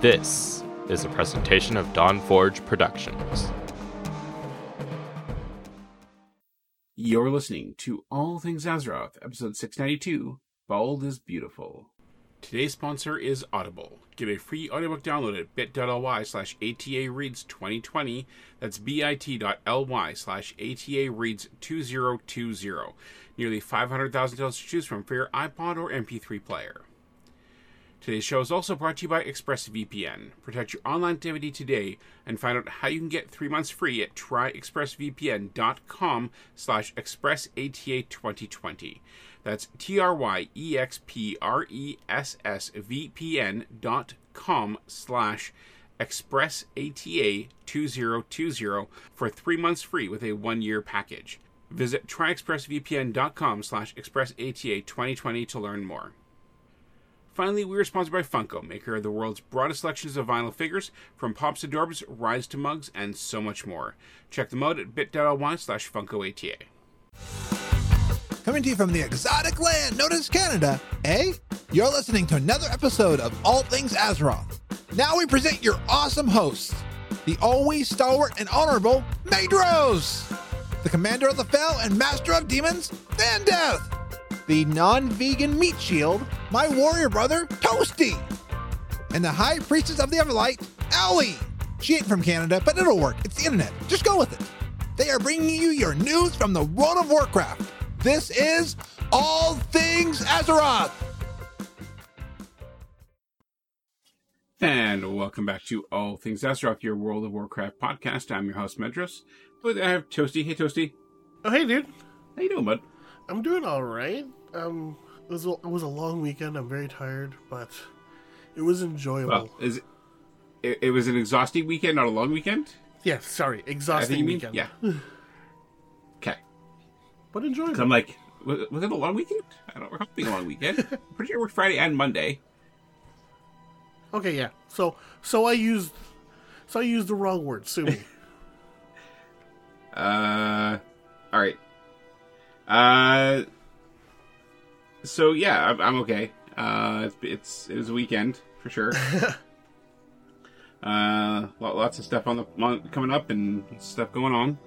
This is a presentation of Dawn Forge Productions. You're listening to All Things Azeroth, episode 692 Bald is Beautiful. Today's sponsor is Audible. Get a free audiobook download at bit.ly slash ATA Reads 2020. That's bit.ly slash ATA Reads 2020. Nearly 500,000 titles to choose from for your iPod or MP3 player. Today's show is also brought to you by ExpressVPN. Protect your online activity today and find out how you can get three months free at tryexpressvpn.com slash expressata2020. That's T-R-Y-E-X-P-R-E-S-S-V-P-N dot com slash expressata2020 for three months free with a one-year package. Visit tryexpressvpn.com slash expressata2020 to learn more. Finally, we are sponsored by Funko, maker of the world's broadest selections of vinyl figures, from pops to Dorbz, rides to mugs, and so much more. Check them out at bit.ly slash funkoata. Coming to you from the exotic land known as Canada, eh? You're listening to another episode of All Things Azeroth. Now we present your awesome hosts, the always stalwart and honorable Maedros, the commander of the Fell and master of demons, Vandeth, the non-vegan meat shield, my warrior brother, Toasty, and the high priestess of the Everlight, Ellie. She ain't from Canada, but it'll work. It's the internet. Just go with it. They are bringing you your news from the world of Warcraft. This is All Things Azeroth. And welcome back to All Things Azeroth, your World of Warcraft podcast. I'm your host, Medros. But I have Toasty. Hey, Toasty. Oh, hey, dude. How you doing, bud? I'm doing all right. Um, it was a, it was a long weekend. I'm very tired, but it was enjoyable. Well, is it, it, it was an exhausting weekend, not a long weekend? yeah, sorry, exhausting mean? weekend. Yeah. Okay. but enjoyable. I'm like, was, was it a long weekend? I don't recall being a long weekend. I'm pretty sure it worked Friday and Monday. okay, yeah. So, so I used, so I used the wrong word. Sue me. Uh, all right. Uh, so yeah, I'm, I'm okay. Uh, it's, it's it was a weekend for sure. uh, lots of stuff on the on, coming up and stuff going on.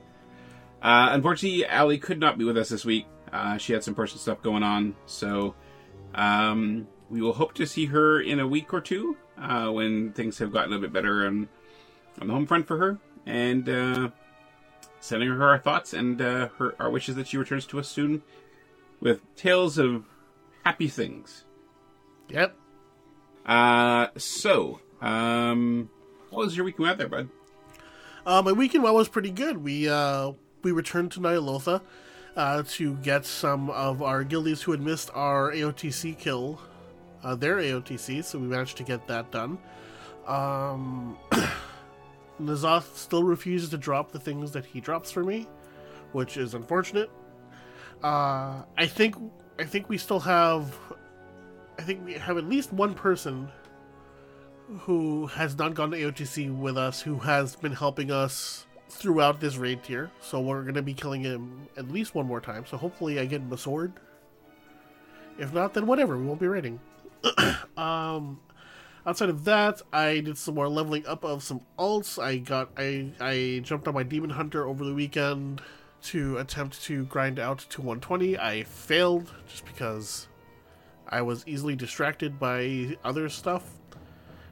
Uh, unfortunately, Allie could not be with us this week. Uh, she had some personal stuff going on, so um, we will hope to see her in a week or two uh, when things have gotten a little bit better on, on the home front for her. And uh, sending her our thoughts and uh, her our wishes that she returns to us soon with tales of happy things. yep. Uh, so, um, what was your weekend out there, bud? Uh, my weekend well was pretty good. We uh, we returned to Ny'alotha uh, to get some of our guildies who had missed our AOTC kill, uh, their AOTC, so we managed to get that done. Um, N'Zoth still refuses to drop the things that he drops for me, which is unfortunate. Uh, I think I think we still have I think we have at least one person who has not gone to AOTC with us, who has been helping us throughout this raid tier. So we're going to be killing him at least one more time. So hopefully I get him a sword. If not, then whatever. We won't be raiding. um, outside of that, I did some more leveling up of some alts. I got I I jumped on my demon hunter over the weekend to attempt to grind out to 120. I failed just because I was easily distracted by other stuff.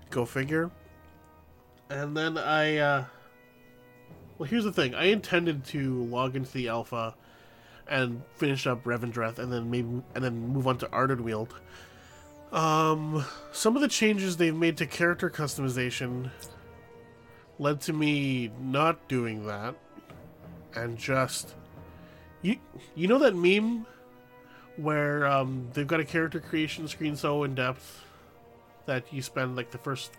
Go figure. And then I, uh, well, here's the thing. I intended to log into the alpha and finish up Revendreth, and then maybe and then move on to Ardenweald. Um, some of the changes they've made to character customization led to me not doing that, and just you you know that meme where um, they've got a character creation screen so in depth that you spend like the first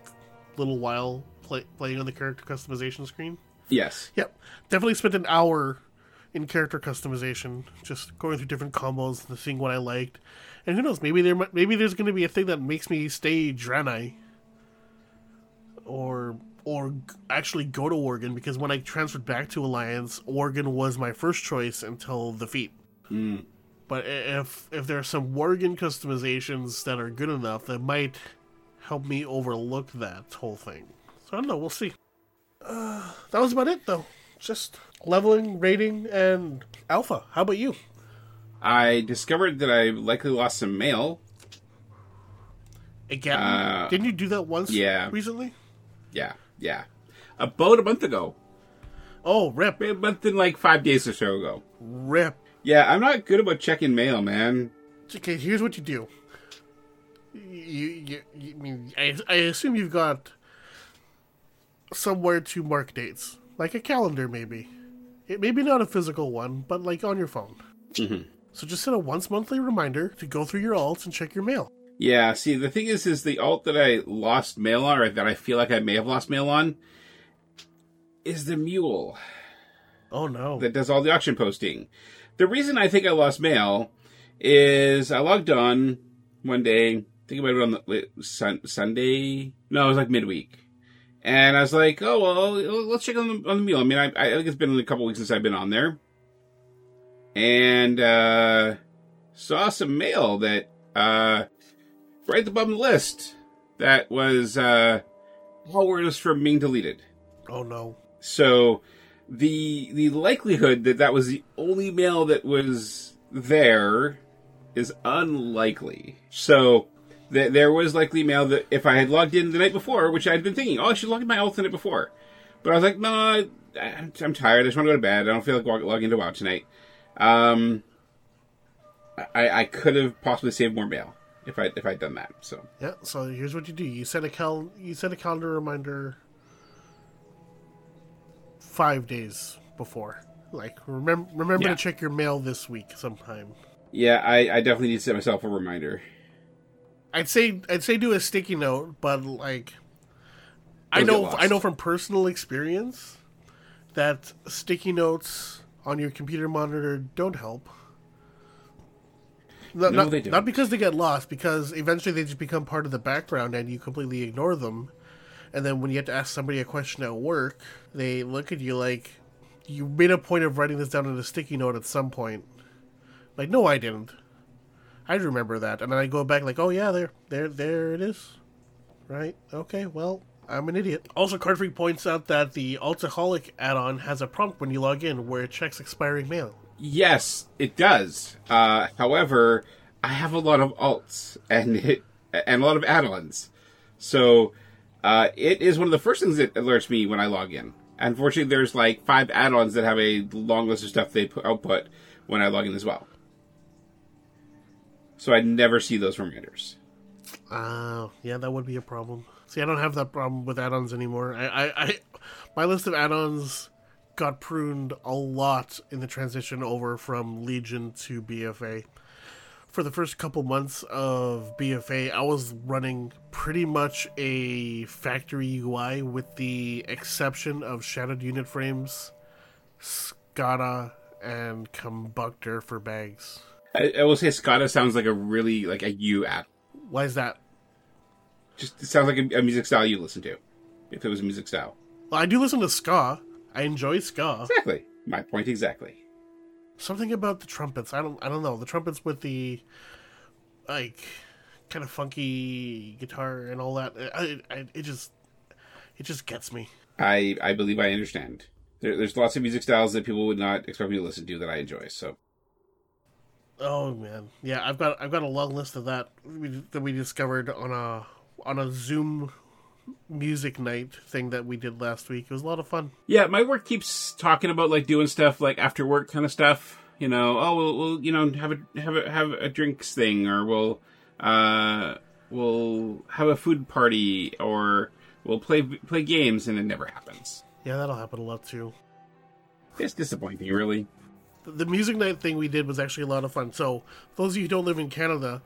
little while play, playing on the character customization screen. Yes. Yep, definitely spent an hour in character customization, just going through different combos and seeing what I liked. And who knows, maybe there maybe there's going to be a thing that makes me stay Draenei, or or actually go to Worgen because when I transferred back to Alliance, Worgen was my first choice until the feat. But if if there are some Worgen customizations that are good enough, that might help me overlook that whole thing. So I don't know. We'll see. Uh, that was about it, though. Just leveling, raiding, and alpha. How about you? I discovered that I likely lost some mail. Again? Uh, Didn't you do that once? yeah. Recently? Yeah, yeah. About a month ago. Oh, rip, A month and like five days or so ago. rip. Yeah, I'm not good about checking mail, man. Okay, here's what you do. You, you, you I mean, I, I assume you've got somewhere to mark dates, like a calendar, maybe. It maybe not a physical one, but like on your phone. Mhm. So just set a once monthly reminder to go through your alts and check your mail. Yeah, see, the thing is, is the alt that I lost mail on, or that I feel like I may have lost mail on, is the mule Oh no! that does all the auction posting. The reason I think I lost mail is I logged on one day, think about it on the sun, Sunday. No, it was like midweek. And I was like, oh, well, let's check on the, on the mule. I mean, I, I think it's been a couple weeks since I've been on there. And, uh, saw some mail that, uh, right at the bottom of the list that was, uh, hours from being deleted. oh no! So the the likelihood that that was the only mail that was there is unlikely. So th- there was likely mail that if I had logged in the night before, which I'd been thinking, oh, I should log in my alt the night before, but I was like, no, I, I'm tired. I just want to go to bed. I don't feel like log- logging into WoW tonight. Um, I I could have possibly saved more mail if I if I'd done that. So Yeah. So here's what you do: you set a cal you set a calendar reminder five days before. Like remember remember Yeah. to check your mail this week sometime. yeah, I, I definitely need to set myself a reminder. I'd say I'd say do a sticky note, but like I Don't get know. I know from personal experience that sticky notes on your computer monitor don't help. Not, No, they don't. not because they get lost, because eventually they just become part of the background and you completely ignore them. And then when you have to ask somebody a question at work, they look at you like you made a point of writing this down in a sticky note at some point. Like, no, I didn't. I remember that, and then I go back like, oh yeah, there, there, there it is. Right? Okay, well, I'm an idiot. Also, Card Freak points out that the Altoholic add-on has a prompt when you log in where it checks expiring mail. Yes, it does. Uh, however, I have a lot of alts and it, and a lot of add-ons, so uh, it is one of the first things that alerts me when I log in. Unfortunately, there's like five add-ons that have a long list of stuff they put, output when I log in as well. So I never see those reminders. Oh, yeah, that would be a problem. See, I don't have that problem with add-ons anymore. I, I, I my list of add-ons got pruned a lot in the transition over from Legion to BFA. For the first couple months of BFA, I was running pretty much a factory UI with the exception of shadowed unit frames, Skada, and Combuctor for bags. I, I will say Skada sounds like a really like a U app. Why is that? Just it sounds like a, a music style you listen to. If it was a music style, Well, I do listen to ska. I enjoy ska. exactly my point exactly. Something about the trumpets. I don't. I don't know. The trumpets with the like kind of funky guitar and all that. I, I, it just it just gets me. I I believe I understand. There, there's lots of music styles that people would not expect me to listen to that I enjoy. So Oh man, yeah. I've got I've got a long list of that we, that we discovered on a on a Zoom music night thing that we did last week. It was a lot of fun. yeah, my work keeps talking about like doing stuff like after work kind of stuff. You know, oh we'll, we'll you know have a have a have a drinks thing, or we'll uh we'll have a food party, or we'll play play games, and it never happens. Yeah, that'll happen a lot too. It's disappointing, really. the music night thing we did was actually a lot of fun. So, those of you who don't live in Canada,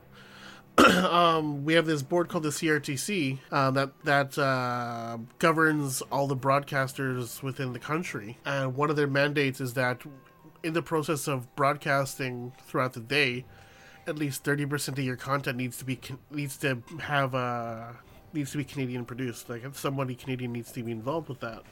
um, we have this board called the CRTC um, that that uh, governs all the broadcasters within the country, and one of their mandates is that in the process of broadcasting throughout the day, at least thirty percent of your content needs to be needs to have uh, needs to be Canadian produced. Like somebody Canadian needs to be involved with that.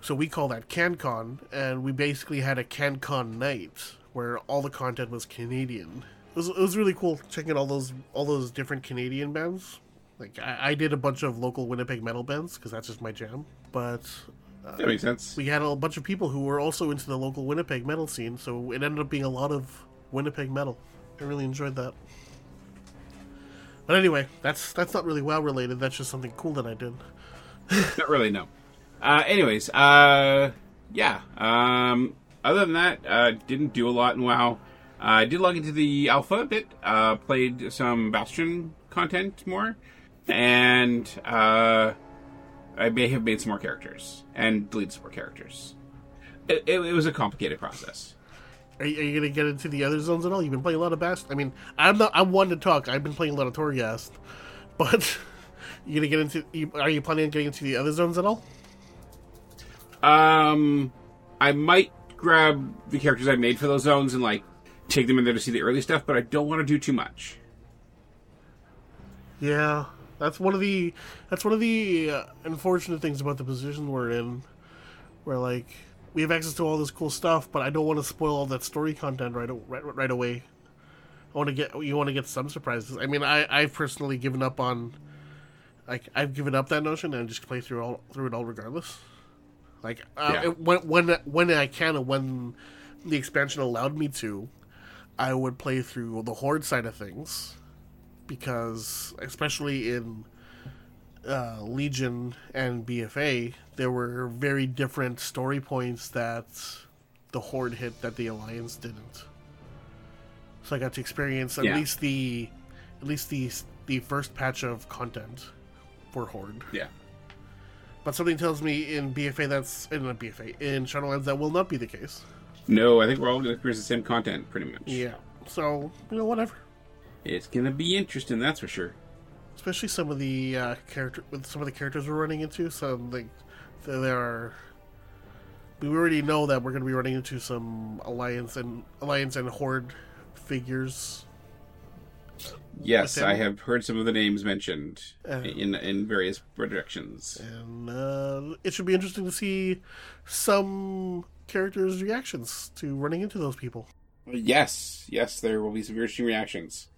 So we call that CanCon, and we basically had a CanCon night where all the content was Canadian. It was, it was really cool checking all those all those different Canadian bands. Like I, I did a bunch of local Winnipeg metal bands because that's just my jam. But That makes sense. we had a bunch of people who were also into the local Winnipeg metal scene, so it ended up being a lot of Winnipeg metal. I really enjoyed that. But anyway, that's that's not really WoW related. That's just something cool that I did. Not really, no. Uh, anyways, uh, yeah. Um, other than that, uh, didn't do a lot in WoW. I did log into the alpha a bit. Uh, played some Bastion content more, and uh, I may have made some more characters and deleted some more characters. It, it, it was a complicated process. Are you, are you gonna get into the other zones at all? You've been playing a lot of Bast. I mean, I'm not. I'm one to talk. I've been playing a lot of Torghast, but you gonna get into? You, are you planning on getting into the other zones at all? Um, I might grab the characters I made for those zones and like take them in there to see the early stuff, but I don't want to do too much. Yeah, that's one of the that's one of the uh, unfortunate things about the position we're in, where like we have access to all this cool stuff, but I don't want to spoil all that story content right right, right away. I want to get you want to get some surprises. I mean, I I've personally given up on like I've given up that notion and just play through all through it all regardless. Like uh, Yeah. when when when I can and when the expansion allowed me to, I would play through the horde side of things because especially in uh, Legion and BFA, there were very different story points that the Horde hit that the Alliance didn't. So I got to experience at Yeah. least the at least the the first patch of content for Horde. Yeah. But something tells me in BFA that's in BFA in Shadowlands that will not be the case. No, I think we're all going to experience the same content pretty much. Yeah. So you know whatever. It's going to be interesting, that's for sure. especially some of the uh, character with some of the characters we're running into. Some like there are. We already know that we're going to be running into some alliance and alliance and horde figures. Yes? I have heard some of the names mentioned Uh. in in various directions. And uh, it should be interesting to see some characters' reactions to running into those people. Yes, yes, there will be some interesting reactions.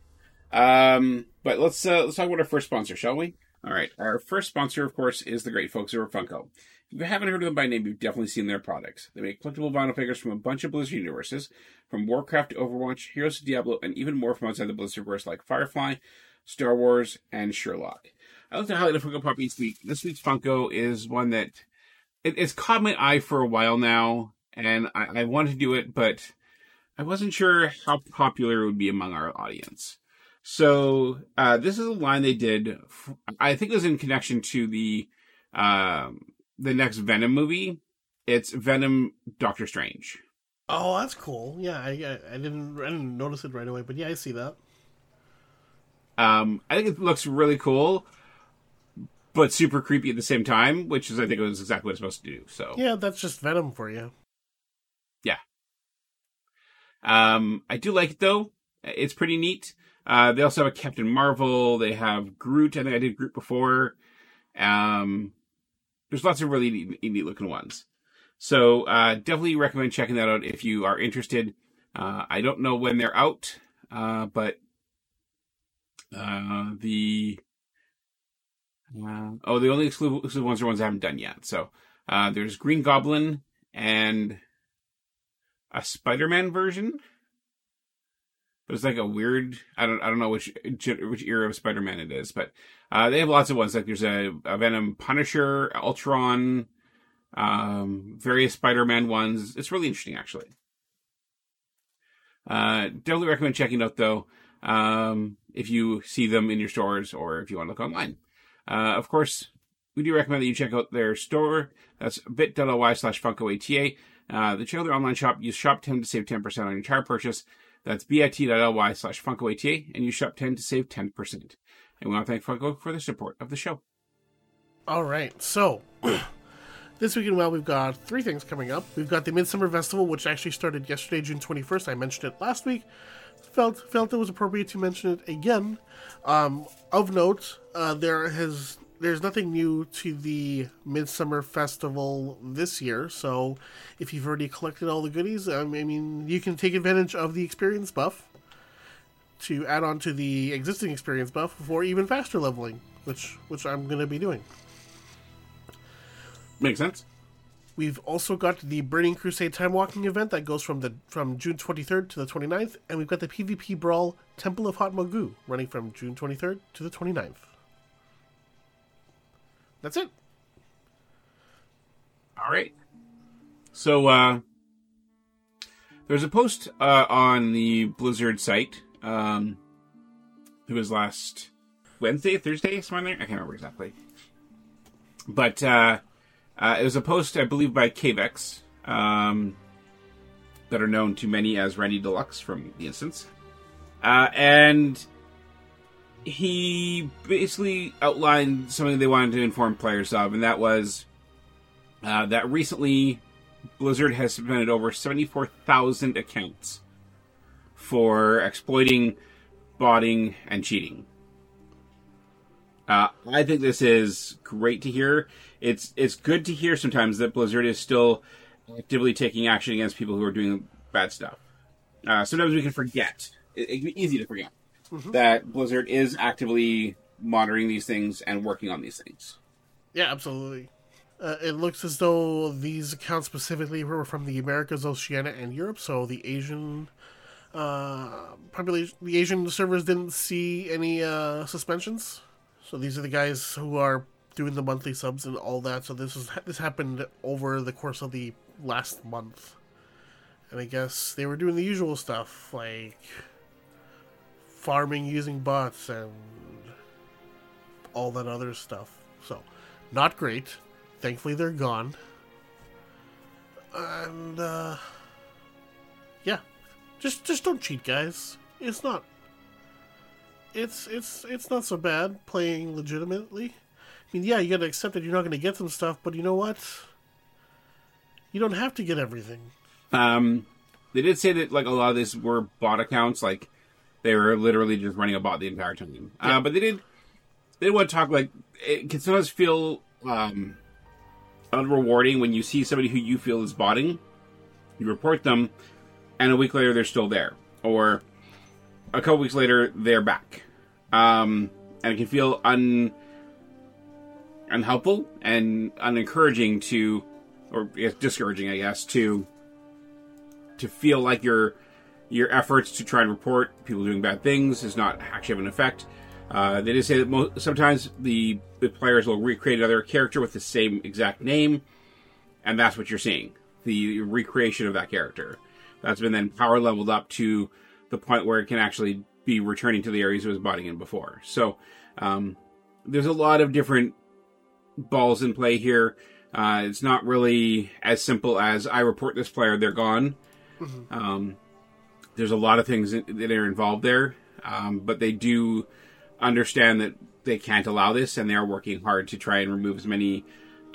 Um, but let's uh, let's talk about our first sponsor, shall we? All right, our first sponsor, of course, is the great folks over Funko. If you haven't heard of them by name, you've definitely seen their products. They make collectible vinyl figures from a bunch of Blizzard universes, from Warcraft to Overwatch, Heroes to Diablo, and even more from outside the Blizzard Blizzardverse like Firefly, Star Wars, and Sherlock. I like to highlight a Funko Pop each week. This week's Funko is one that it, it's caught my eye for a while now, and I, I wanted to do it, but I wasn't sure how popular it would be among our audience. So uh, this is a line they did. f- I think it was in connection to the um, the next Venom movie. It's Venom Doctor Strange. Oh, that's cool. Yeah, I, I, I didn't I didn't notice it right away, but yeah, I see that. Um, I think it looks really cool, but super creepy at the same time, which is I think it was exactly what it's supposed to do. So Yeah, that's just Venom for you. Um, I do like it though. It's pretty neat. Uh, they also have a Captain Marvel. They have Groot. I think I did Groot before. Um, there's lots of really neat, neat looking ones. So uh, definitely recommend checking that out if you are interested. Uh, I don't know when they're out, uh, but uh, the uh, oh, the only exclusive, ones are ones I haven't done yet. So there's Green Goblin and a Spider-Man version. But it's like a weird. I don't. I don't know which which era of Spider-Man it is, but uh, they have lots of ones. Like there's a, a Venom Punisher, Ultron, um, various Spider-Man ones. It's really interesting, actually. Uh, definitely recommend checking out though. Um, if you see them in your stores or if you want to look online. Uh, of course, we do recommend that you check out their store. That's bit.ly slash FunkoATA. Uh, the their online shop. Use shop 10 to save 10% on your entire purchase. That's bit.ly slash FunkoATA and use shop 10 to save 10%. And we want to thank Funko for the support of the show. All right, so this weekend, well, we've got three things coming up. We've got the Midsummer Festival, which actually started yesterday, June twenty first. I mentioned it last week. Felt felt it was appropriate to mention it again. Um, of note, uh, there has there's nothing new to the Midsummer Festival this year. So, if you've already collected all the goodies, um, I mean, you can take advantage of the experience buff to add on to the existing experience buff for even faster leveling. which which I'm going to be doing. Makes sense. We've also got the Burning Crusade Time Walking event that goes from the from June 23rd to the 29th, and we've got the PvP Brawl Temple of Kotmogu running from June 23rd to the 29th. That's it. All right. So uh, there's a post uh, on the Blizzard site. Um, it was last Wednesday, Thursday, somewhere there. I can't remember exactly. But uh, uh, it was a post, I believe, by Kaivax, um, that are known to many as Randy Deluxe from the instance. Uh, and he basically outlined something they wanted to inform players of, and that was uh, that recently Blizzard has suspended over 74,000 accounts for exploiting, botting, and cheating. Uh, I think this is great to hear. It's it's good to hear sometimes that Blizzard is still actively taking action against people who are doing bad stuff. Uh, sometimes we can forget. It, it can be easy to forget that Blizzard is actively monitoring these things and working on these things. Yeah, absolutely. Uh, it looks as though these accounts specifically were from the Americas, Oceania, and Europe. So the Asian uh, population, the Asian servers didn't see any uh, suspensions. So these are the guys who are doing the monthly subs and all that. So this is this happened over the course of the last month, and I guess they were doing the usual stuff like farming using bots and all that other stuff. So, not great. Thankfully, they're gone. And uh, yeah, just just don't cheat, guys. It's not. It's it's it's not so bad playing legitimately. I mean, yeah, you got to accept that you're not to get some stuff, but you know what? You don't have to get everything. Um, they did say that like a lot of these were bot accounts, like they were literally just running a bot the entire time. Uh, but they did they did want to talk like it can sometimes feel um, unrewarding when you see somebody who you feel is botting, you report them, and a week later they're still there, or a couple weeks later they're back, um, and it can feel un unhelpful and unencouraging to, or discouraging, I guess, to to feel like your your efforts to try and report people doing bad things is not actually having an effect. Uh, they did say that mo- sometimes the, the players will recreate another character with the same exact name, and that's what you're seeing the recreation of that character. That's been then power leveled up to the point where it can actually be returning to the areas it was botting in before. So um, there's a lot of different balls in play here. Uh, it's not really as simple as I report this player, they're gone. Um, there's a lot of things that that are involved there, um, but they do understand that they can't allow this, and they are working hard to try and remove as many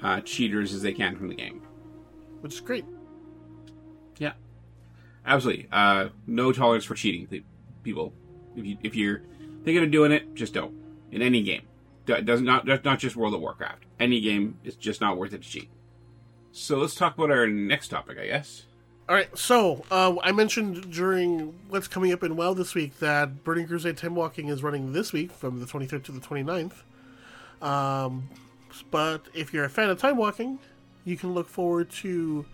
uh, cheaters as they can from the game. which is great. Yeah, absolutely. Uh, no tolerance for cheating, people. If you if you're thinking of doing it, just don't. In any game, Do- does not not just World of Warcraft. Any game, it's just not worth it to cheat. So let's talk about our next topic, I guess. All right, so uh, I mentioned during what's coming up in WoW this week that Burning Crusade Time Walking is running this week from the 23rd to the 29th. Um, but if you're a fan of Time Walking, you can look forward to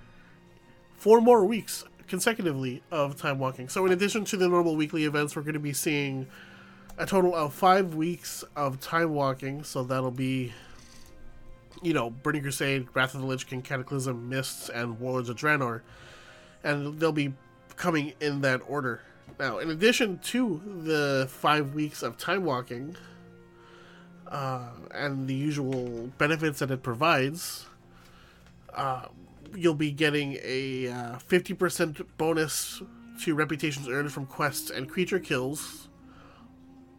four more weeks consecutively of Time Walking. So, in addition to the normal weekly events, we're going to be seeing a total of five weeks of Time Walking. So, that'll be, you know, Burning Crusade, Wrath of the Lich King, Cataclysm, Mists, and Warlords of Draenor and they'll be coming in that order. Now, in addition to the five weeks of time walking uh, and the usual benefits that it provides, uh, you'll be getting a uh, 50% bonus to reputations earned from quests and creature kills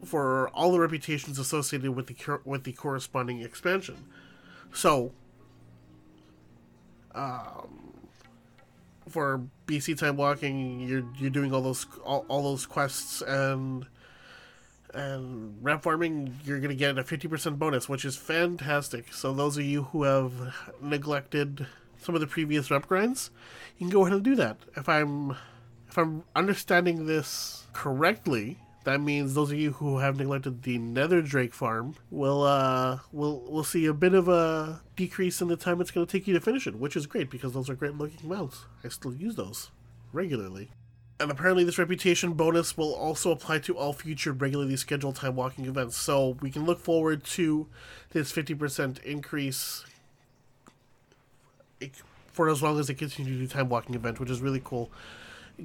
for all the reputations associated with the with the corresponding expansion. So, for BC time walking, you're you're doing all those all, all those quests and and rep farming, you're gonna get a fifty percent bonus, which is fantastic. So those of you who have neglected some of the previous rep grinds, you can go ahead and do that. If I'm if I'm understanding this correctly, that means those of you who have neglected the Nether Drake farm will uh will will see a bit of a decrease in the time it's going to take you to finish it, which is great because those are great looking mounts. I still use those regularly. And apparently, this reputation bonus will also apply to all future regularly scheduled time walking events. So we can look forward to this 50% increase for as long as they continue to do time walking event, which is really cool.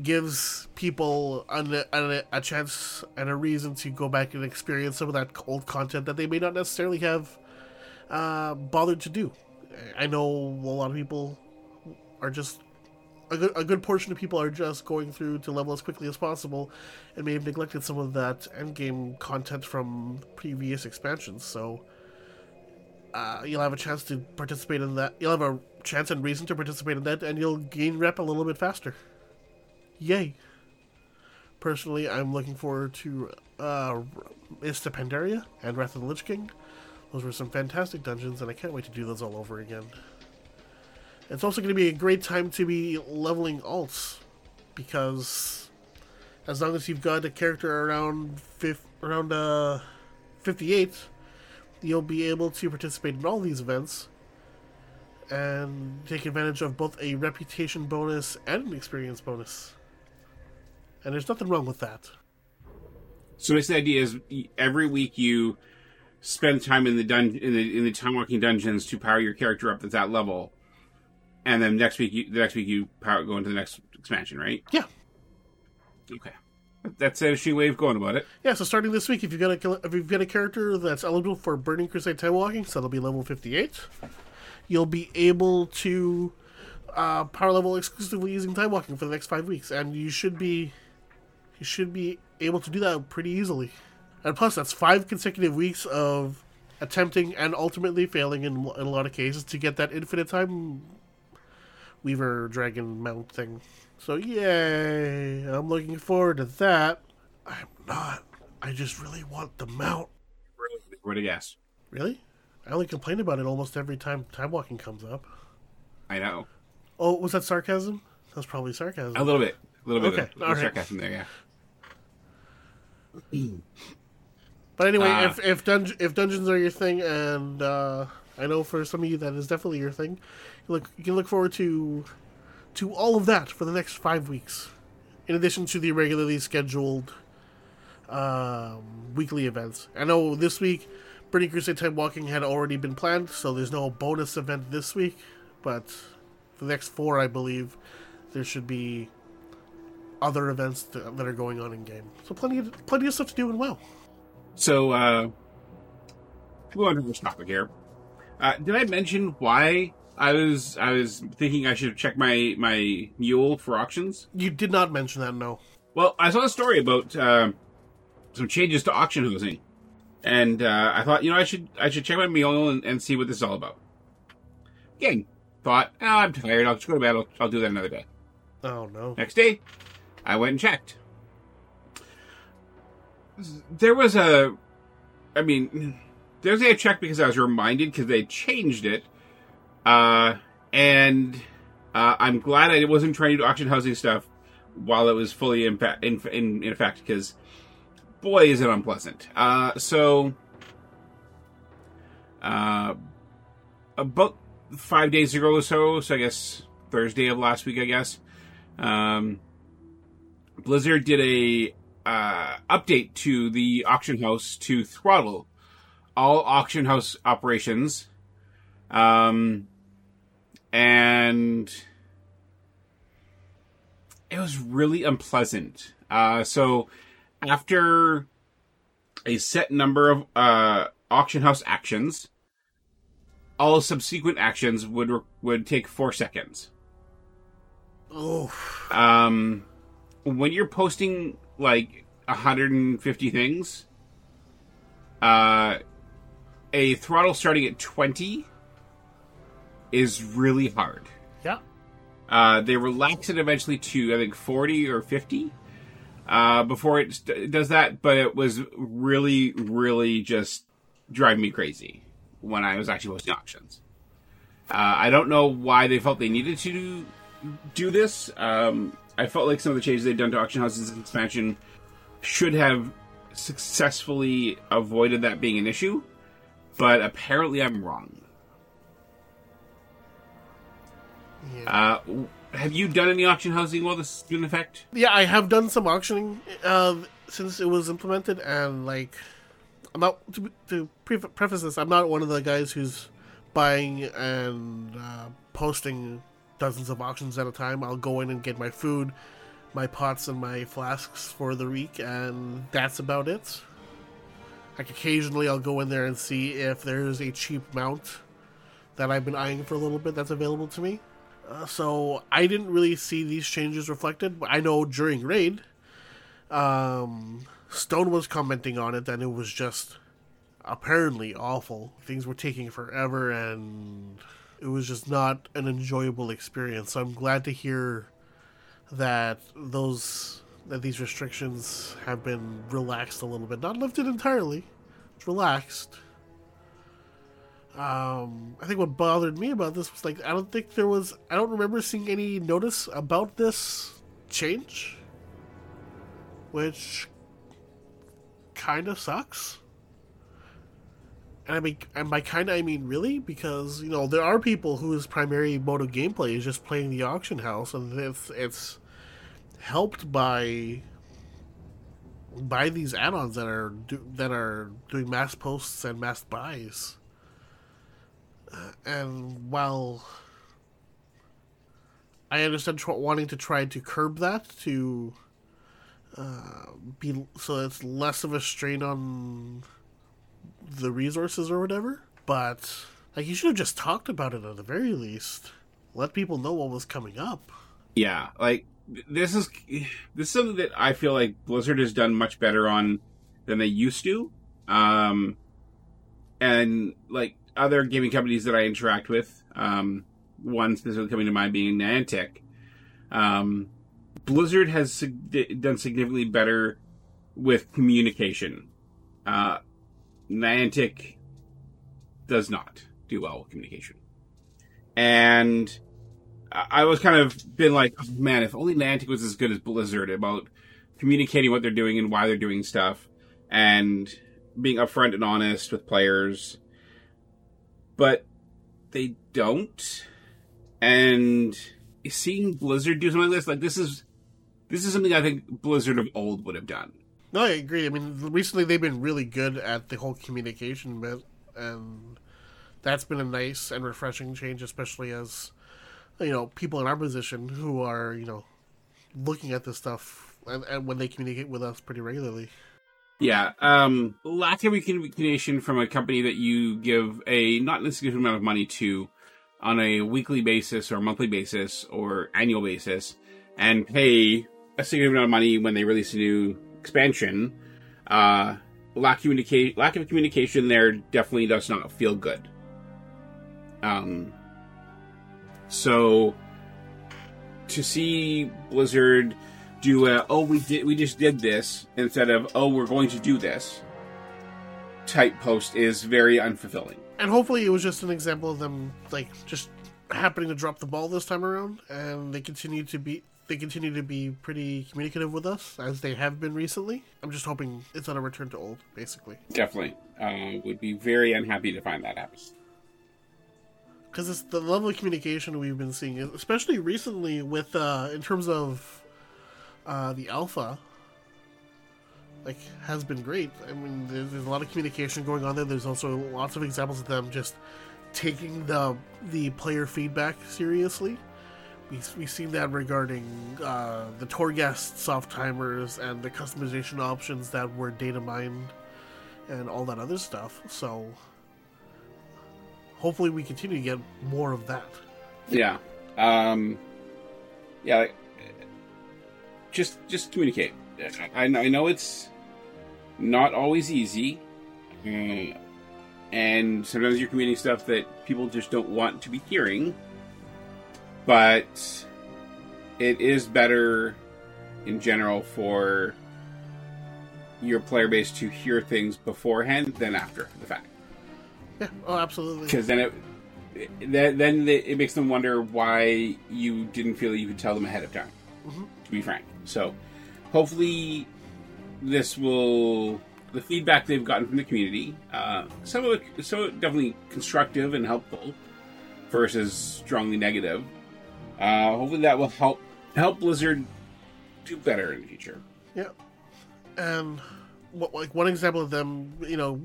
Gives people a, a, a chance and a reason to go back and experience some of that old content that they may not necessarily have uh, bothered to do. I know a lot of people are just a good, a good portion of people are just going through to level as quickly as possible and may have neglected some of that endgame content from previous expansions. So uh, you'll have a chance to participate in that. You'll have a chance and reason to participate in that, and you'll gain rep a little bit faster. Yay! Personally, I'm looking forward to uh, of Pandaria and Wrath of the Lich King. Those were some fantastic dungeons, and I can't wait to do those all over again. It's also going to be a great time to be leveling alts because as long as you've got a character around fif- around uh, 58, you'll be able to participate in all these events and take advantage of both a reputation bonus and an experience bonus. And there's nothing wrong with that. So the idea is every week you spend time in the dun- in the in the time walking dungeons to power your character up to that level and then next week, you, the next week you power, go into the next expansion, right? Yeah. Okay. That's a she way of going about it. Yeah. So starting this week, if you've got a if you've got a character that's eligible for Burning Crusade time walking, so that'll be level fifty eight, you'll be able to uh, power level exclusively using time walking for the next five weeks, and you should be you should be able to do that pretty easily. And plus, that's five consecutive weeks of attempting and ultimately failing in, in a lot of cases to get that infinite time Weaver Dragon mount thing. So yay! I'm looking forward to that. I'm not. I just really want the mount. What a guess. Really? I only complain about it almost every time time walking comes up. I know. Oh, was that sarcasm? That was probably sarcasm. A little bit. A little bit okay. of, of sarcasm there, yeah. But anyway, uh, if if, dunge- if dungeons are your thing, and uh, I know for some of you that is definitely your thing, look you can look forward to to all of that for the next five weeks, in addition to the regularly scheduled um, weekly events. I know this week, Burning Crusade Time Walking had already been planned, so there's no bonus event this week. But for the next four, I believe there should be other events that, that are going on in game. So plenty of plenty of stuff to do and well. So, uh, we'll on to this topic here. Uh, did I mention why I was I was thinking I should check my my mule for auctions. You did not mention that, no. Well, I saw a story about uh, some changes to auction housing, and uh, I thought you know I should I should check my mule and, and see what this is all about. Again, thought oh, I'm tired. I'll just go to bed. I'll, I'll do that another day. Oh no! Next day, I went and checked. There was a, I mean, there's a check because I was reminded because they changed it uh, and uh, I'm glad I wasn't trying to do auction housing stuff while it was fully in, in, in, in effect because boy is it unpleasant. Uh, so uh, about five days ago or so, so I guess Thursday of last week, I guess, um, Blizzard did a uh, update to the auction house to throttle all auction house operations. Um, and it was really unpleasant. Uh, so after a set number of uh, auction house actions, all subsequent actions would would take four seconds. Oh. Um, when you're posting like 150 things, uh, a throttle starting at 20 is really hard. Yeah. Uh, they relax it eventually to I think forty or fifty uh, before it does that, but it was really, really just driving me crazy when I was actually posting auctions. Uh, I don't know why they felt they needed to do this. Um, I felt like some of the changes they've done to auction houses expansion should have successfully avoided that being an issue, but apparently I'm wrong. Yeah. Uh, have you done any auction housing while this has been in effect? Yeah, I have done some auctioning uh, since it was implemented, and like, I'm not to, to pre- preface this. I'm not one of the guys who's buying and uh, posting dozens of auctions at a time. I'll go in and get my food, my pots, and my flasks for the week, and that's about it. Like occasionally, I'll go in there and see if there's a cheap mount that I've been eyeing for a little bit that's available to me. Uh, so I didn't really see these changes reflected. But I know during raid, um, Stone was commenting on it, and it was just apparently awful. Things were taking forever, and it was just not an enjoyable experience. So I'm glad to hear that those that these restrictions have been relaxed a little bit, not lifted entirely, it's relaxed. Um, I think what bothered me about this was like I don't think there was I don't remember seeing any notice about this change, which kind of sucks. And I mean, and by kind of I mean really, because you know there are people whose primary mode of gameplay is just playing the auction house, and it's it's helped by by these add-ons that are do, that are doing mass posts and mass buys. Uh, and while I understand tr- wanting to try to curb that to uh, be so it's less of a strain on the resources or whatever, but like you should have just talked about it at the very least. Let people know what was coming up. Yeah, like this is this is something that I feel like Blizzard has done much better on than they used to. Um, and like other gaming companies that I interact with, um, one specifically coming to mind being Niantic. Um, Blizzard has sig- done significantly better with communication. Uh, Niantic does not do well with communication. And I was kind of been like, oh, man, if only Niantic was as good as Blizzard about communicating what they're doing and why they're doing stuff and being upfront and honest with players. But they don't. And seeing Blizzard do something like this, like this is this is something I think Blizzard of old would have done. No, I agree. I mean, recently they've been really good at the whole communication bit, and that's been a nice and refreshing change, especially as you know people in our position who are you know looking at this stuff and, and when they communicate with us pretty regularly. Yeah, um, lack of communication from a company that you give a not insignificant amount of money to on a weekly basis or monthly basis or annual basis and pay a significant amount of money when they release a new expansion. Uh, lack communicate lack of communication there definitely does not feel good. Um, so to see Blizzard do a oh we did we just did this instead of oh we're going to do this type post is very unfulfilling. And hopefully, it was just an example of them like just happening to drop the ball this time around, and they continue to be they continue to be pretty communicative with us as they have been recently. I'm just hoping it's on a return to old, basically. Definitely, uh, would be very unhappy to find that happens. because it's the level of communication we've been seeing, especially recently with uh, in terms of uh, the alpha, like has been great. I mean, there's, there's a lot of communication going on there. There's also lots of examples of them just taking the the player feedback seriously. We we've seen that regarding uh, the Torghast soft timers and the customization options that were data mined and all that other stuff. So hopefully we continue to get more of that. Yeah, um, yeah. Just just communicate. I know I know it's not always easy, uh, and sometimes you're communicating stuff that people just don't want to be hearing. But it is better in general for your player base to hear things beforehand than after the fact Yeah, oh, absolutely. because then it then then it makes them wonder why you didn't feel you could tell them ahead of time. To be frank, so hopefully this will the feedback they've gotten from the community. Uh, some of it, some of it definitely constructive and helpful, versus strongly negative. Uh, hopefully, that will help help Blizzard do better in the future. Yeah, and what, like one example of them, you know,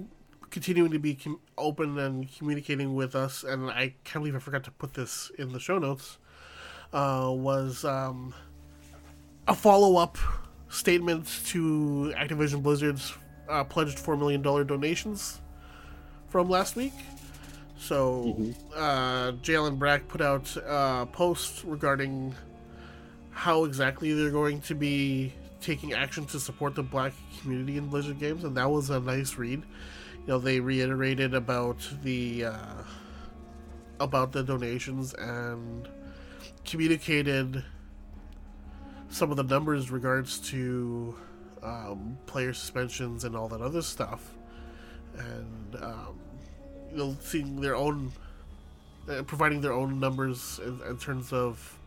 continuing to be com- open and communicating with us, and I can't believe I forgot to put this in the show notes. Uh, was um, a follow up statement to Activision Blizzard's uh, pledged $4 million donations from last week. So, uh, J. Allen Brack put out a post regarding how exactly they're going to be taking action to support the black community in Blizzard games, and that was a nice read. You know, they reiterated about the uh, about the donations and communicated some of the numbers regards to um, player suspensions and all that other stuff, and um, you know, seeing their own, uh, providing their own numbers in, in terms of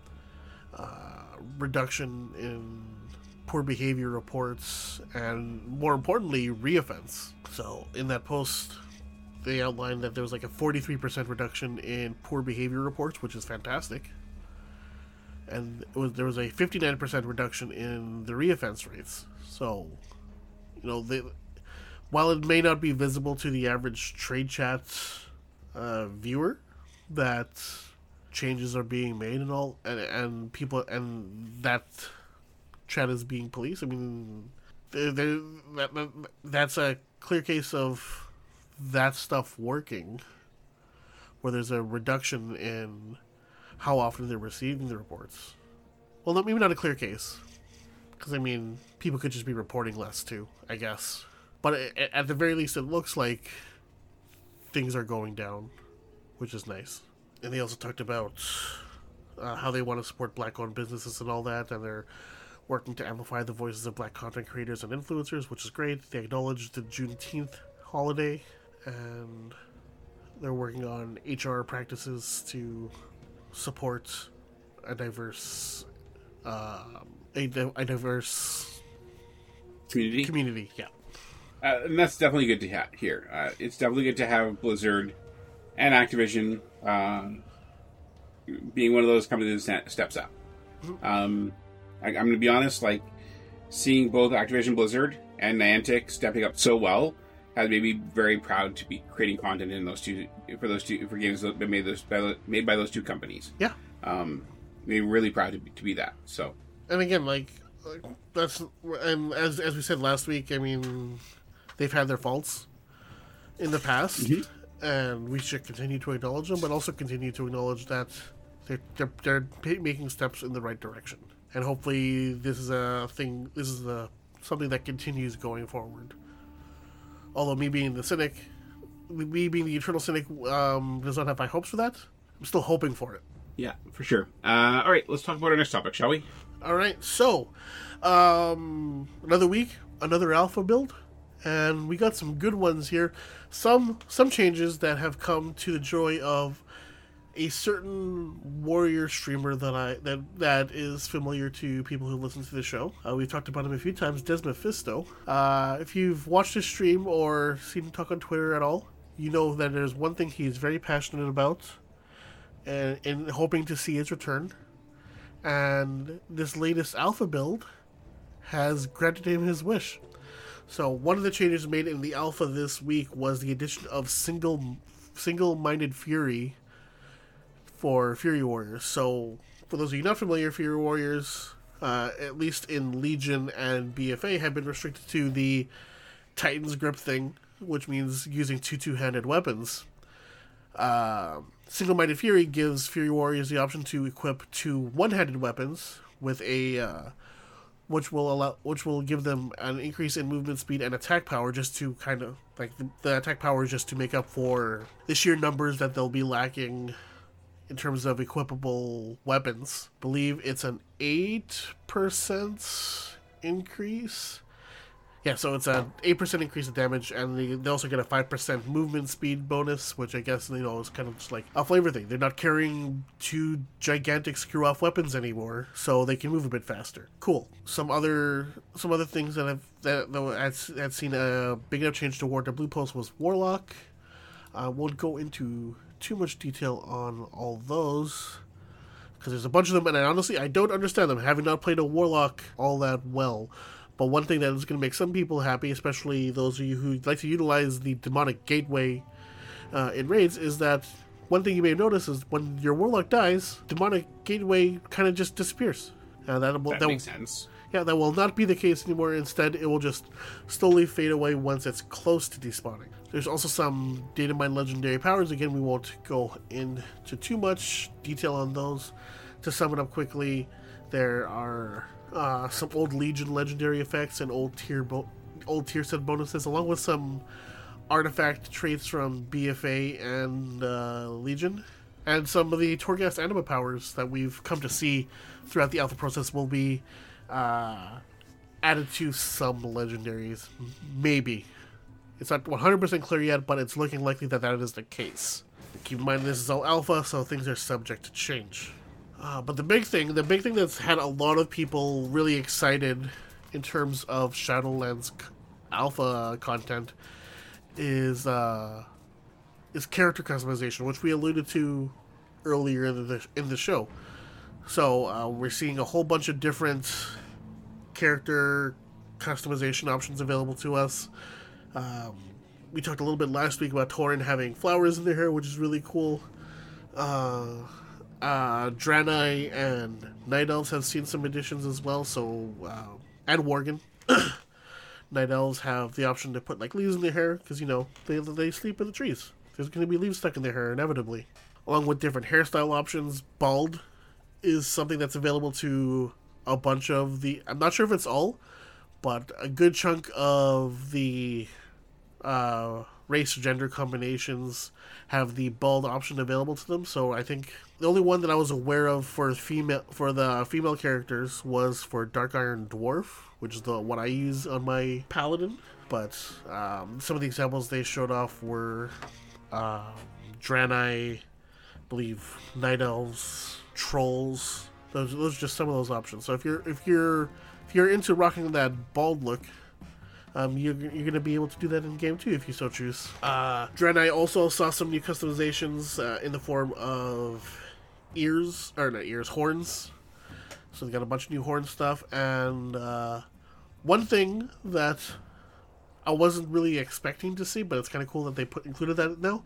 uh, reduction in poor behavior reports and more importantly reoffense. So in that post, they outlined that there was like a 43% reduction in poor behavior reports, which is fantastic and was there was a 59% reduction in the reoffense rates. So, you know, they, while it may not be visible to the average trade chat uh, viewer that changes are being made and all, and, and people and that chat is being policed. I mean, that, that, that's a clear case of that stuff working, where there's a reduction in how often they're receiving the reports. Well, maybe not a clear case, because I mean, people could just be reporting less too, I guess. But it, at the very least, it looks like things are going down, which is nice. And they also talked about uh, how they want to support black-owned businesses and all that, and they're working to amplify the voices of black content creators and influencers, which is great. They acknowledged the Juneteenth holiday, and they're working on HR practices to support a diverse um, a, a diverse Community, community. Yeah, uh, and that's definitely good to ha- hear. Uh, it's definitely good to have Blizzard and Activision um, being one of those companies that steps up. Um, I, I'm going to be honest, like seeing both Activision Blizzard and Niantic stepping up so well has made me very proud to be creating content in those two for those two for games that been made those by, made by those two companies. yeah. Um, me really proud to be, to be that. So And again, like, like that's and as as we said last week, I mean, they've had their faults in the past, and we should continue to acknowledge them, but also continue to acknowledge that they're they're, they're making steps in the right direction, and hopefully this is a thing. This is a something that continues going forward. Although me being the cynic, me being the eternal cynic, um, does not have high hopes for that. I'm still hoping for it. yeah, for sure. Uh, all right, let's talk about our next topic, shall we? All right, so um, another week, another alpha build, and we got some good ones here. Some some changes that have come to the joy of a certain warrior streamer that I that that is familiar to people who listen to the show. Uh, we've talked about him a few times, Des Mephisto. Uh, if you've watched his stream or seen him talk on Twitter at all, you know that there's one thing he's very passionate about, and, and hoping to see his return and this latest alpha build has granted him his wish. So one of the changes made in the alpha this week was the addition of single single-minded fury for Fury Warriors. So for those of you not familiar, Fury Warriors, uh, at least in Legion and BFA, have been restricted to the Titan's grip thing, which means using two two-handed weapons. Uh, Single-minded Fury gives Fury Warriors the option to equip two one-handed weapons with a, uh, which will allow, which will give them an increase in movement speed and attack power, just to kind of like the, the attack power is just to make up for the sheer numbers that they'll be lacking in terms of equipable weapons. believe it's an eight percent increase Yeah, so it's a eight percent increase in damage, and they, they also get a five percent movement speed bonus, which I guess you know is kind of just like a flavor thing. They're not carrying two gigantic screw off weapons anymore, so they can move a bit faster. Cool. Some other some other things that I've that that I'd seen a big enough change toward the blue post was Warlock. I won't go into too much detail on all those because there's a bunch of them, and I honestly I don't understand them, having not played a Warlock all that well. But one thing that is going to make some people happy, especially those of you who like to utilize the demonic gateway uh, in raids, is that one thing you may have noticed is when your warlock dies, demonic gateway kind of just disappears. Uh, that will, That, that, makes sense. yeah, that will not be the case anymore. Instead, it will just slowly fade away once it's close to despawning. There's also some data mine legendary powers. Again, we won't go into too much detail on those. To sum it up quickly, there are uh, some old Legion legendary effects and old tier bo- old tier set bonuses, along with some artifact traits from BFA and uh, Legion, and some of the Torghast anima powers that we've come to see throughout the alpha process will be uh, added to some legendaries. Maybe. It's not 100% clear yet, but it's looking likely that that is the case. Keep in mind this is all alpha, so things are subject to change. Uh, but the big thing, the big thing that's had a lot of people really excited in terms of Shadowlands alpha content is uh, is character customization, which we alluded to earlier in the in the show. So uh, we're seeing a whole bunch of different character customization options available to us. Um, we talked a little bit last week about Tauren having flowers in their hair, which is really cool. Uh, uh, Draenei and Night Elves have seen some additions as well. So uh, and Worgen. Night Elves have the option to put like leaves in their hair because you know they they sleep in the trees. There's going to be leaves stuck in their hair inevitably, along with different hairstyle options. Bald is something that's available to a bunch of the. I'm not sure if it's all, but a good chunk of the uh, race gender combinations have the bald option available to them. So I think the only one that I was aware of for female for the female characters was for Dark Iron Dwarf, which is the one I use on my paladin. But um, some of the examples they showed off were uh, Draenei, I believe Night Elves, Trolls. Those those are just some of those options. So if you're if you're if you're into rocking that bald look, um, you're, you're going to be able to do that in game too if you so choose. Uh, Draenei also saw some new customizations uh, in the form of ears, or not ears, horns. So they got a bunch of new horn stuff, and uh, one thing that I wasn't really expecting to see, but it's kind of cool that they put included that now,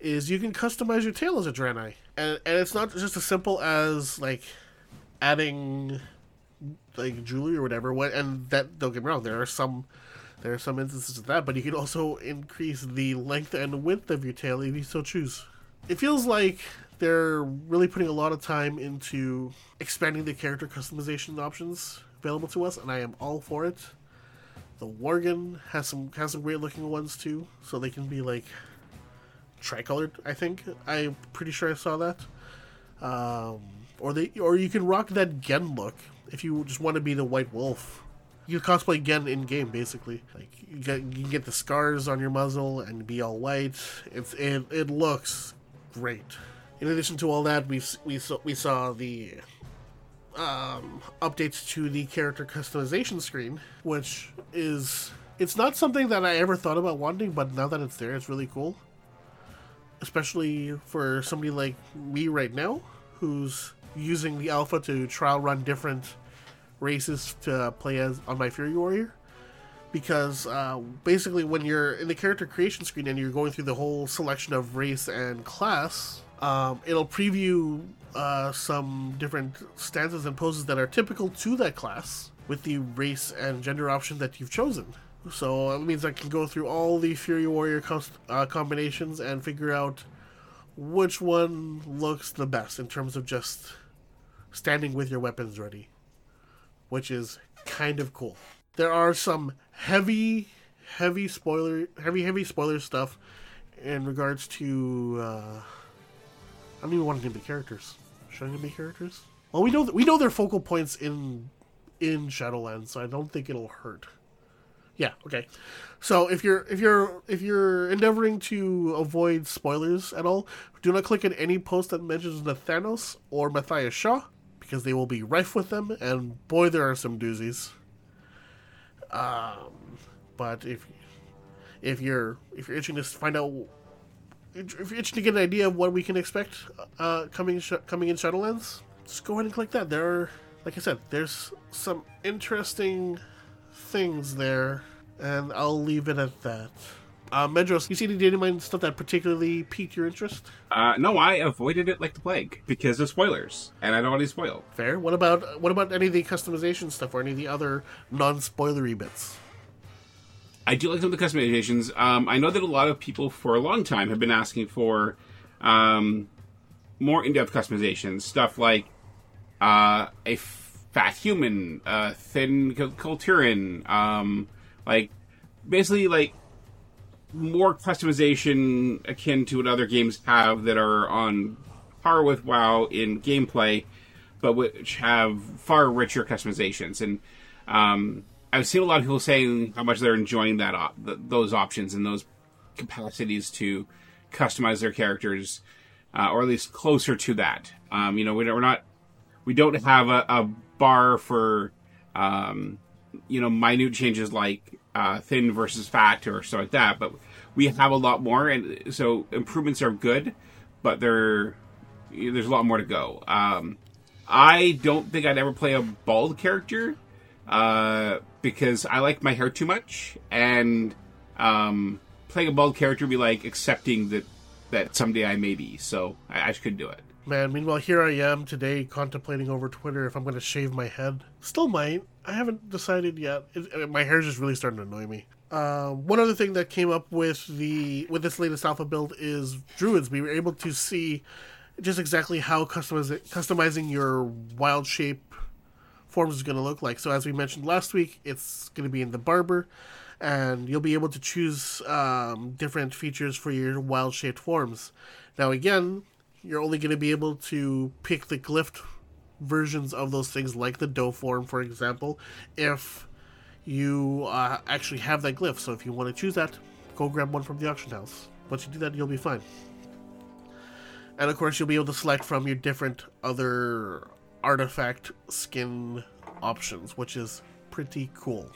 is you can customize your tail as a Draenei, and and it's not just as simple as like adding like jewelry or whatever. What and that don't get me wrong, there are some there are some instances of that, but you can also increase the length and width of your tail if you so choose. It feels like they're really putting a lot of time into expanding the character customization options available to us, and I am all for it. The Worgen has some has some great looking ones too, so they can be like tricolored. I think I'm pretty sure I saw that. Um, or they or you can rock that Genn look if you just want to be the White Wolf. You cosplay Genn in game basically. Like you get you can get the scars on your muzzle and be all white. It's it, it looks great. In addition to all that, we we saw we saw the um, updates to the character customization screen, which is it's not something that I ever thought about wanting, but now that it's there, it's really cool. Especially for somebody like me right now, who's using the alpha to trial run different races to play as on my Fury Warrior. Because uh, basically, when you're in the character creation screen and you're going through the whole selection of race and class, um, it'll preview uh, some different stances and poses that are typical to that class with the race and gender option that you've chosen. So it means I can go through all the Fury Warrior uh, combinations and figure out which one looks the best in terms of just standing with your weapons ready, which is kind of cool. There are some heavy, heavy spoiler, heavy, heavy spoiler stuff in regards to. Uh, I don't even want to name the characters. Should I name the characters? Well, we know that we know their focal points in in Shadowlands, so I don't think it'll hurt. Yeah. Okay. So if you're if you're if you're endeavoring to avoid spoilers at all, do not click on any post that mentions Nathanos or Matthias Shaw because they will be rife with them, and boy, there are some doozies. Um, but if if you're if you're itching to find out if you're itching to get an idea of what we can expect uh, coming sh- coming in Shadowlands, just go ahead and click that. There are, like I said, there's some interesting things there, and I'll leave it at that. Uh, Medros, you see any mine stuff that particularly piqued your interest? Uh, no, I avoided it like the plague because of spoilers, and I don't want to spoil. Fair. What about what about any of the customization stuff or any of the other non-spoilery bits? I do like some of the customizations. Um, I know that a lot of people for a long time have been asking for um, more in-depth customizations, stuff like uh, a fat human, a thin Kul Tiran, um, like basically like more customization akin to what other games have that are on par with WoW in gameplay, but which have far richer customizations. And um, I've seen a lot of people saying how much they're enjoying that op- th- those options and those capacities to customize their characters, uh, or at least closer to that. Um, you know, we're not we don't have a, a bar for um, you know minute changes like uh, thin versus fat or stuff like that, but we have a lot more, and so improvements are good, but there there's a lot more to go. Um, I don't think I'd ever play a bald character uh, because I like my hair too much, and um, playing a bald character would be like accepting that that someday I may be. So I, I couldn't do it. Man, meanwhile, here I am today contemplating over Twitter if I'm going to shave my head. Still might. I haven't decided yet. It, my hair's just really starting to annoy me. Uh, one other thing that came up with the with this latest alpha build is druids. We were able to see just exactly how customiz- customizing your wild shape forms is going to look like. So as we mentioned last week, it's going to be in the barber, and you'll be able to choose um, different features for your wild shaped forms. Now again, you're only going to be able to pick the glyph versions of those things, like the doe form, for example, if you uh, actually have that glyph. So if you want to choose that, go grab one from the auction house. Once you do that, you'll be fine. And of course, you'll be able to select from your different other artifact skin options, which is pretty cool.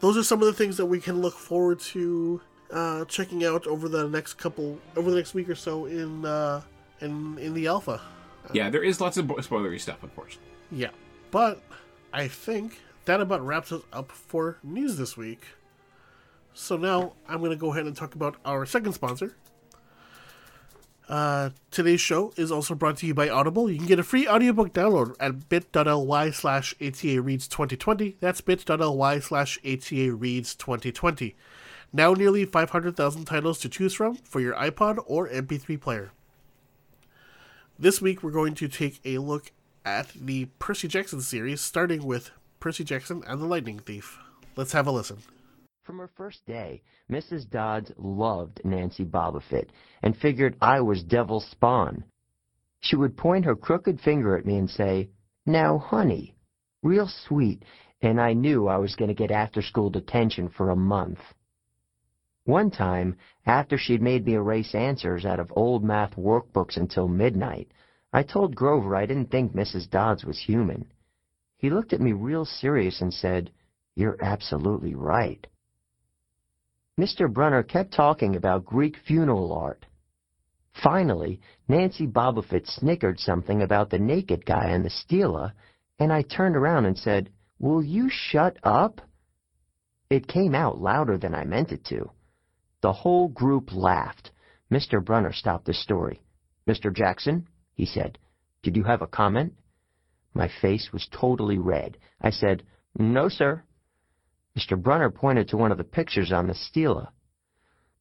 Those are some of the things that we can look forward to uh, checking out over the next couple, over the next week or so in uh, in in the alpha. Yeah, there is lots of spoilery stuff, unfortunately. Yeah, but I think that about wraps us up for news this week. So now I'm going to go ahead and talk about our second sponsor. Uh, today's show is also brought to you by Audible. You can get a free audiobook download at bit.ly slash ATA Reads 2020. That's bit.ly slash ATA Reads 2020. Now nearly 500,000 titles to choose from for your iPod or MP3 player. This week we're going to take a look at the Percy Jackson series, starting with Percy Jackson and the Lightning Thief. Let's have a listen. From her first day, Mrs. Dodds loved Nancy Bobofit and figured I was devil's spawn. She would point her crooked finger at me and say, Now, honey, real sweet, and I knew I was going to get after-school detention for a month. One time, after she'd made me erase answers out of old math workbooks until midnight, I told Grover I didn't think Mrs. Dodds was human. He looked at me real serious and said, You're absolutely right. Mr. Brunner kept talking about Greek funeral art. Finally, Nancy Bobofit snickered something about the naked guy and the stela, and I turned around and said, Will you shut up? It came out louder than I meant it to. The whole group laughed. Mr. Brunner stopped the story. Mr. Jackson, he said, did you have a comment? My face was totally red. I said, No, sir. Mr. Brunner pointed to one of the pictures on the stela.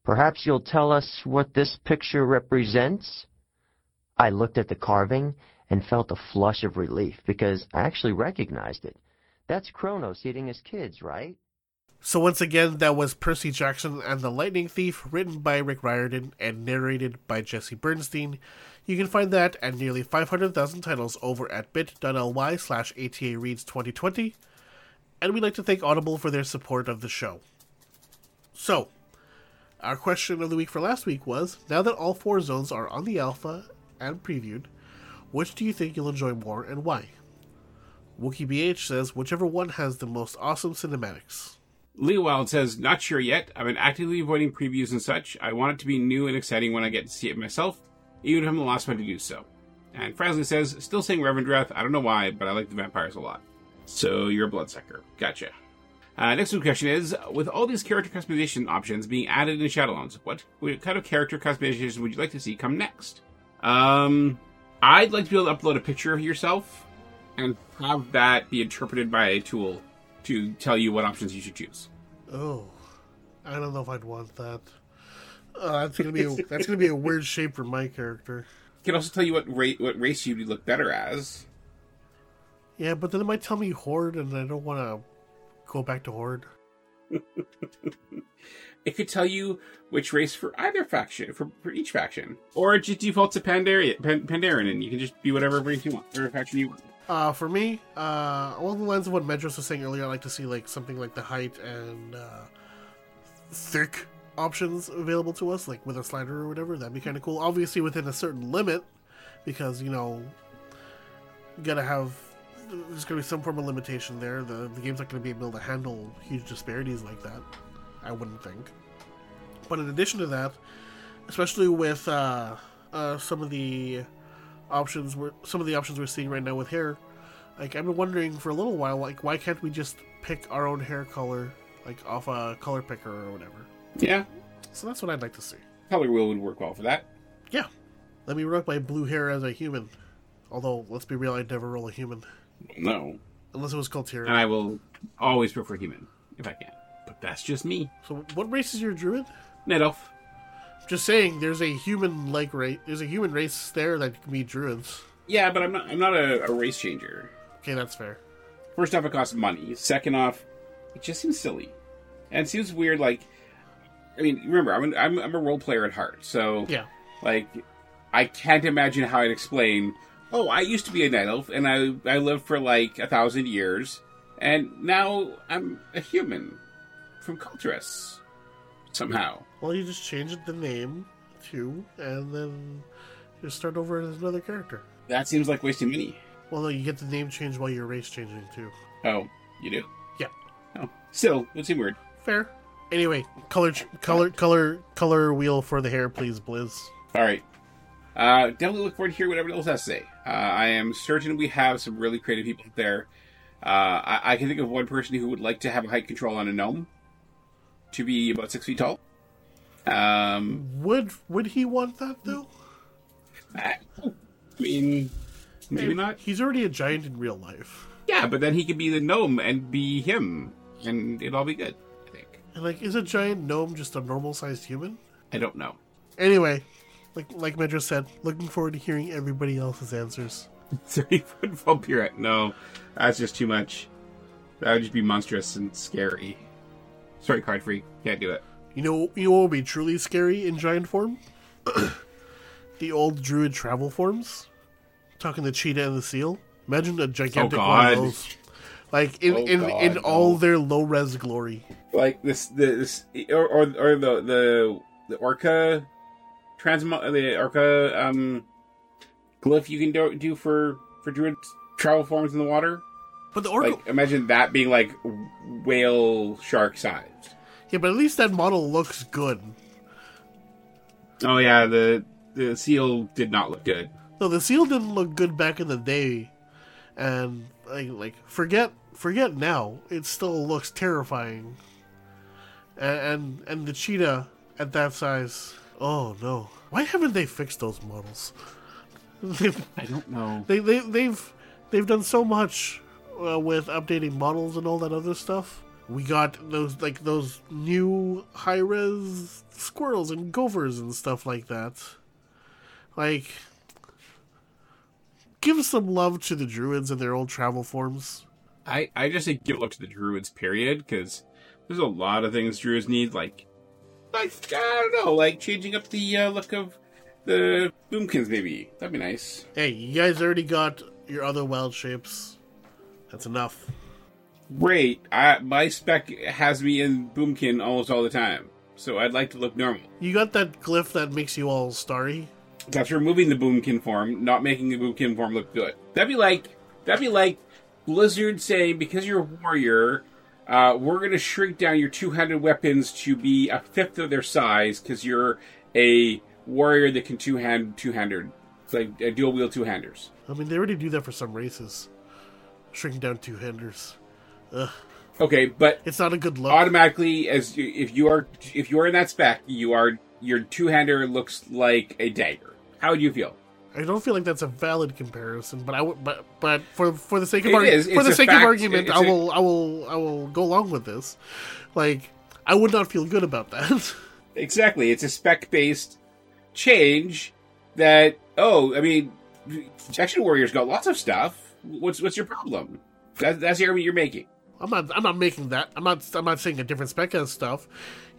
Perhaps you'll tell us what this picture represents? I looked at the carving and felt a flush of relief because I actually recognized it. That's Kronos eating his kids, right? So once again, that was Percy Jackson and the Lightning Thief, written by Rick Riordan and narrated by Jesse Bernstein. You can find that and nearly 500,000 titles over at bit.ly slash ATA Reads 2020. and we'd like to thank Audible for their support of the show. So, our question of the week for last week was now that all four zones are on the alpha and previewed, which do you think you'll enjoy more and why? WookieBH says whichever one has the most awesome cinematics. Lee Wild says, not sure yet. I've been actively avoiding previews and such. I want it to be new and exciting when I get to see it myself, even if I'm the last one to do so. And Frasley says, still saying Revendreth. I don't know why, but I like the vampires a lot. So you're a bloodsucker. Gotcha. Uh, next question is, with all these character customization options being added in Shadowlands, what, what kind of character customization would you like to see come next? Um, I'd like to be able to upload a picture of yourself and have that be interpreted by a tool to tell you what options you should choose. Oh, I don't know if I'd want that. Uh, that's gonna be a, that's gonna be a weird shape for my character. It can also tell you what ra- what race you look better as. Yeah, but then it might tell me horde, and I don't want to go back to horde. It could tell you which race for either faction, for, for each faction, or it just defaults to Pandarian, Pan- Pandaren, and you can just be whatever race you want or faction you want. Uh, for me, uh, along the lines of what Medros was saying earlier, I like to see like something like the height and uh, thick options available to us, like with a slider or whatever. That'd be kind of cool. Obviously, within a certain limit, because you know, you gotta have. There's gonna be some form of limitation there. The the game's not gonna be able to handle huge disparities like that. I wouldn't think. But in addition to that, especially with uh, uh, some of the options we're some of the options we're seeing right now with hair like i've been wondering for a little while like why can't we just pick our own hair color like off a color picker or whatever? Yeah, so that's what i'd like to see. Color wheel would work well for that. yeah. Let me rock my blue hair as a human. Although let's be real i'd never roll a human. No, unless it was called and I will always prefer human if I can, but that's just me. so what race is your druid? Net elf. Just saying there's a human like race there's a human race there that can be druids Yeah, but I'm not. I'm not a, a race changer. okay that's fair First off, it costs money. Second off, it just seems silly, and it seems weird. Like, I mean, remember, I'm an, I'm, I'm a role player at heart, so yeah like, I can't imagine how I'd explain. Oh, I used to be a night elf, and I I lived for like a thousand years, and now I'm a human from Kul Tiras somehow. Well you just change the name to and then just start over as another character That seems like wasting money. Well, no, you get the name change while you're race changing too. Oh, you do? Yeah. Oh, still, it would seem weird. Fair. Anyway, color, color, color, color wheel for the hair, please, Blizz. All right. Uh, definitely look forward to hear what everyone else has to say. Uh, I am certain we have some really creative people there. Uh, I, I can think of one person who would like to have a height control on a gnome to be about six feet tall. Um, Would would he want that though? I, mean, maybe not. He's already a giant in real life. Yeah, but then he could be the gnome and be him, and it'd all be good. I think. And like, is a giant gnome just a normal sized human? I don't know. Anyway, like like Medra said, looking forward to hearing everybody else's answers. Thirty foot vampire. No, that's just too much. That would just be monstrous and scary. Sorry, card free. Can't do it. You know, you know what would be truly scary in giant form? the old druid travel forms. Talking the cheetah and the seal. Imagine a gigantic one God. of those. Like in Oh, in, God, in no. all their low res glory. Like this, this, or or, or the the the orca transmo the orca um glyph you can do, do for for druid travel forms in the water. But the orca, Like imagine that being like whale shark sized. Yeah, but at least that model looks good. Oh yeah, the the seal did not look good. No, the seal didn't look good back in the day, and like, like forget forget now. It still looks terrifying. And, and and the cheetah at that size. Oh no! Why haven't they fixed those models? I don't know. they they they've they've done so much uh, with updating models and all that other stuff. We got those like those new high res squirrels and gophers and stuff like that. Like, give some love to the druids and their old travel forms. I, I just say give love to the druids, period, because there's a lot of things druids need, like, like I don't know, like changing up the uh, look of the boomkins, maybe. That'd be nice. Hey, you guys already got your other wild shapes. That's enough. Great. I, my spec has me in Boomkin almost all the time, so I'd like to look normal. You got that glyph that makes you all starry? That's removing the Boomkin form, not making the Boomkin form look good. That'd be like that'd be like Blizzard saying because you're a warrior, uh, we're going to shrink down your two-handed weapons to be a fifth of their size because you're a warrior that can two-hand two-handed. It's like a dual wield two-handers. I mean, they already do that for some races. Shrinking down two handers. Ugh. Okay, but It's not a good look. automatically, as you, if you are if you are in that spec, you are your two-hander looks like a dagger. How would you feel? I don't feel like that's a valid comparison, but I would, but but for for the sake of argu- for the sake fact. of argument, It's I a- will I will I will go along with this. Like I would not feel good about that. Exactly. It's a spec based change that oh, I mean Action Warrior's got lots of stuff. What's what's your problem? That, that's the argument you're making. I'm not I'm not making that. I'm not I'm not saying a different spec has stuff.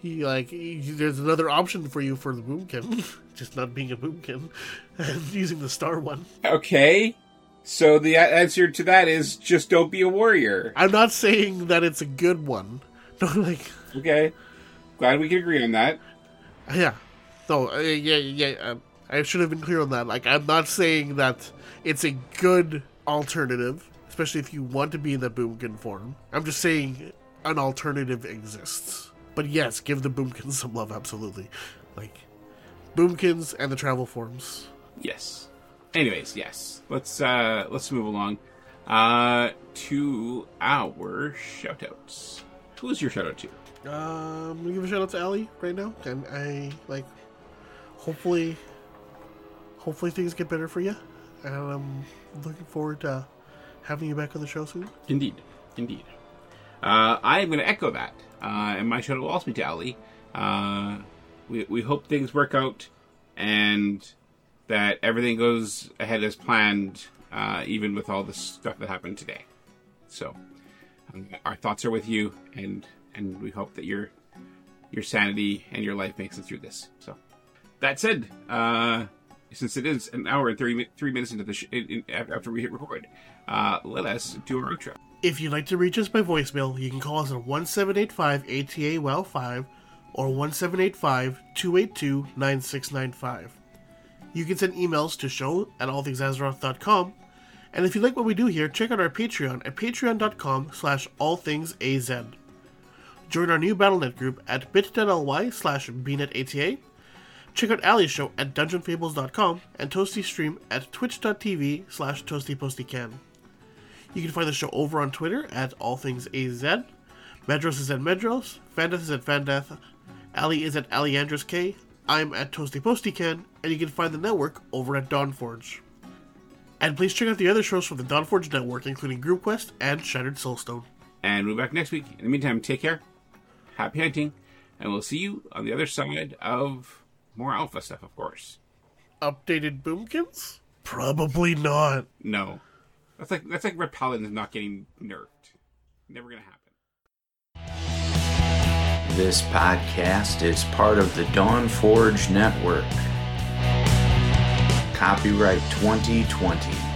He like he, there's another option for you for the boomkin, just not being a boomkin and using the star one. Okay. So the answer to that is just don't be a warrior. I'm not saying that it's a good one. No, like Okay. Glad we can agree on that. Yeah. No, uh, yeah, yeah. Um, I should have been clear on that. Like, I'm not saying that it's a good alternative, especially if you want to be in the Boomkin form. I'm just saying an alternative exists. But yes, give the Boomkins some love, absolutely. Like, Boomkins and the travel forms. Yes. Anyways, yes. Let's uh let's move along. Uh to our shoutouts. Who is your shout out to? Um, I'm give a shout out to Ali right now. And I, like, hopefully, hopefully things get better for you. And I'm looking forward to having you back on the show soon. Indeed. Indeed. Uh, I am going to echo that. Uh, and my out will also be to Ali. Uh, we, we hope things work out and that everything goes ahead as planned, uh, even with all the stuff that happened today. So, um, our thoughts are with you, and and we hope that your your sanity and your life makes it through this. So, that said, uh, since it is an hour and 30 three minutes into the sh- in, in, after we hit record, uh, let us do our outro. If you'd like to reach us by voicemail, you can call us at 1785 ATA WOW 5 or 1785 282 9695. You can send emails to show at allthingsazeroth.com. And if you like what we do here, check out our Patreon at patreon.com slash allthingsaz. Join our new Battle.net group at bit.ly slash bnetata. Check out Ali's show at dungeonfables.com and Toasty stream at twitch.tv slash toastypostycan. You can find the show over on Twitter at allthingsaz. Medros is at Medros, Fandeath is at Fandeath, Ali is at Aliandros K, I'm at Toasty Postycan, and you can find the network over at Dawnforge. And please check out the other shows from the Dawnforge network, including Group Quest and Shattered Soulstone. And we'll be back next week. In the meantime, take care, happy hunting, and we'll see you on the other side of more alpha stuff, of course. Updated Boomkins? Probably not. No, that's like that's like Red Paladins not getting nerfed. Never gonna happen. This podcast is part of the Dawn Forge Network. Copyright 2020.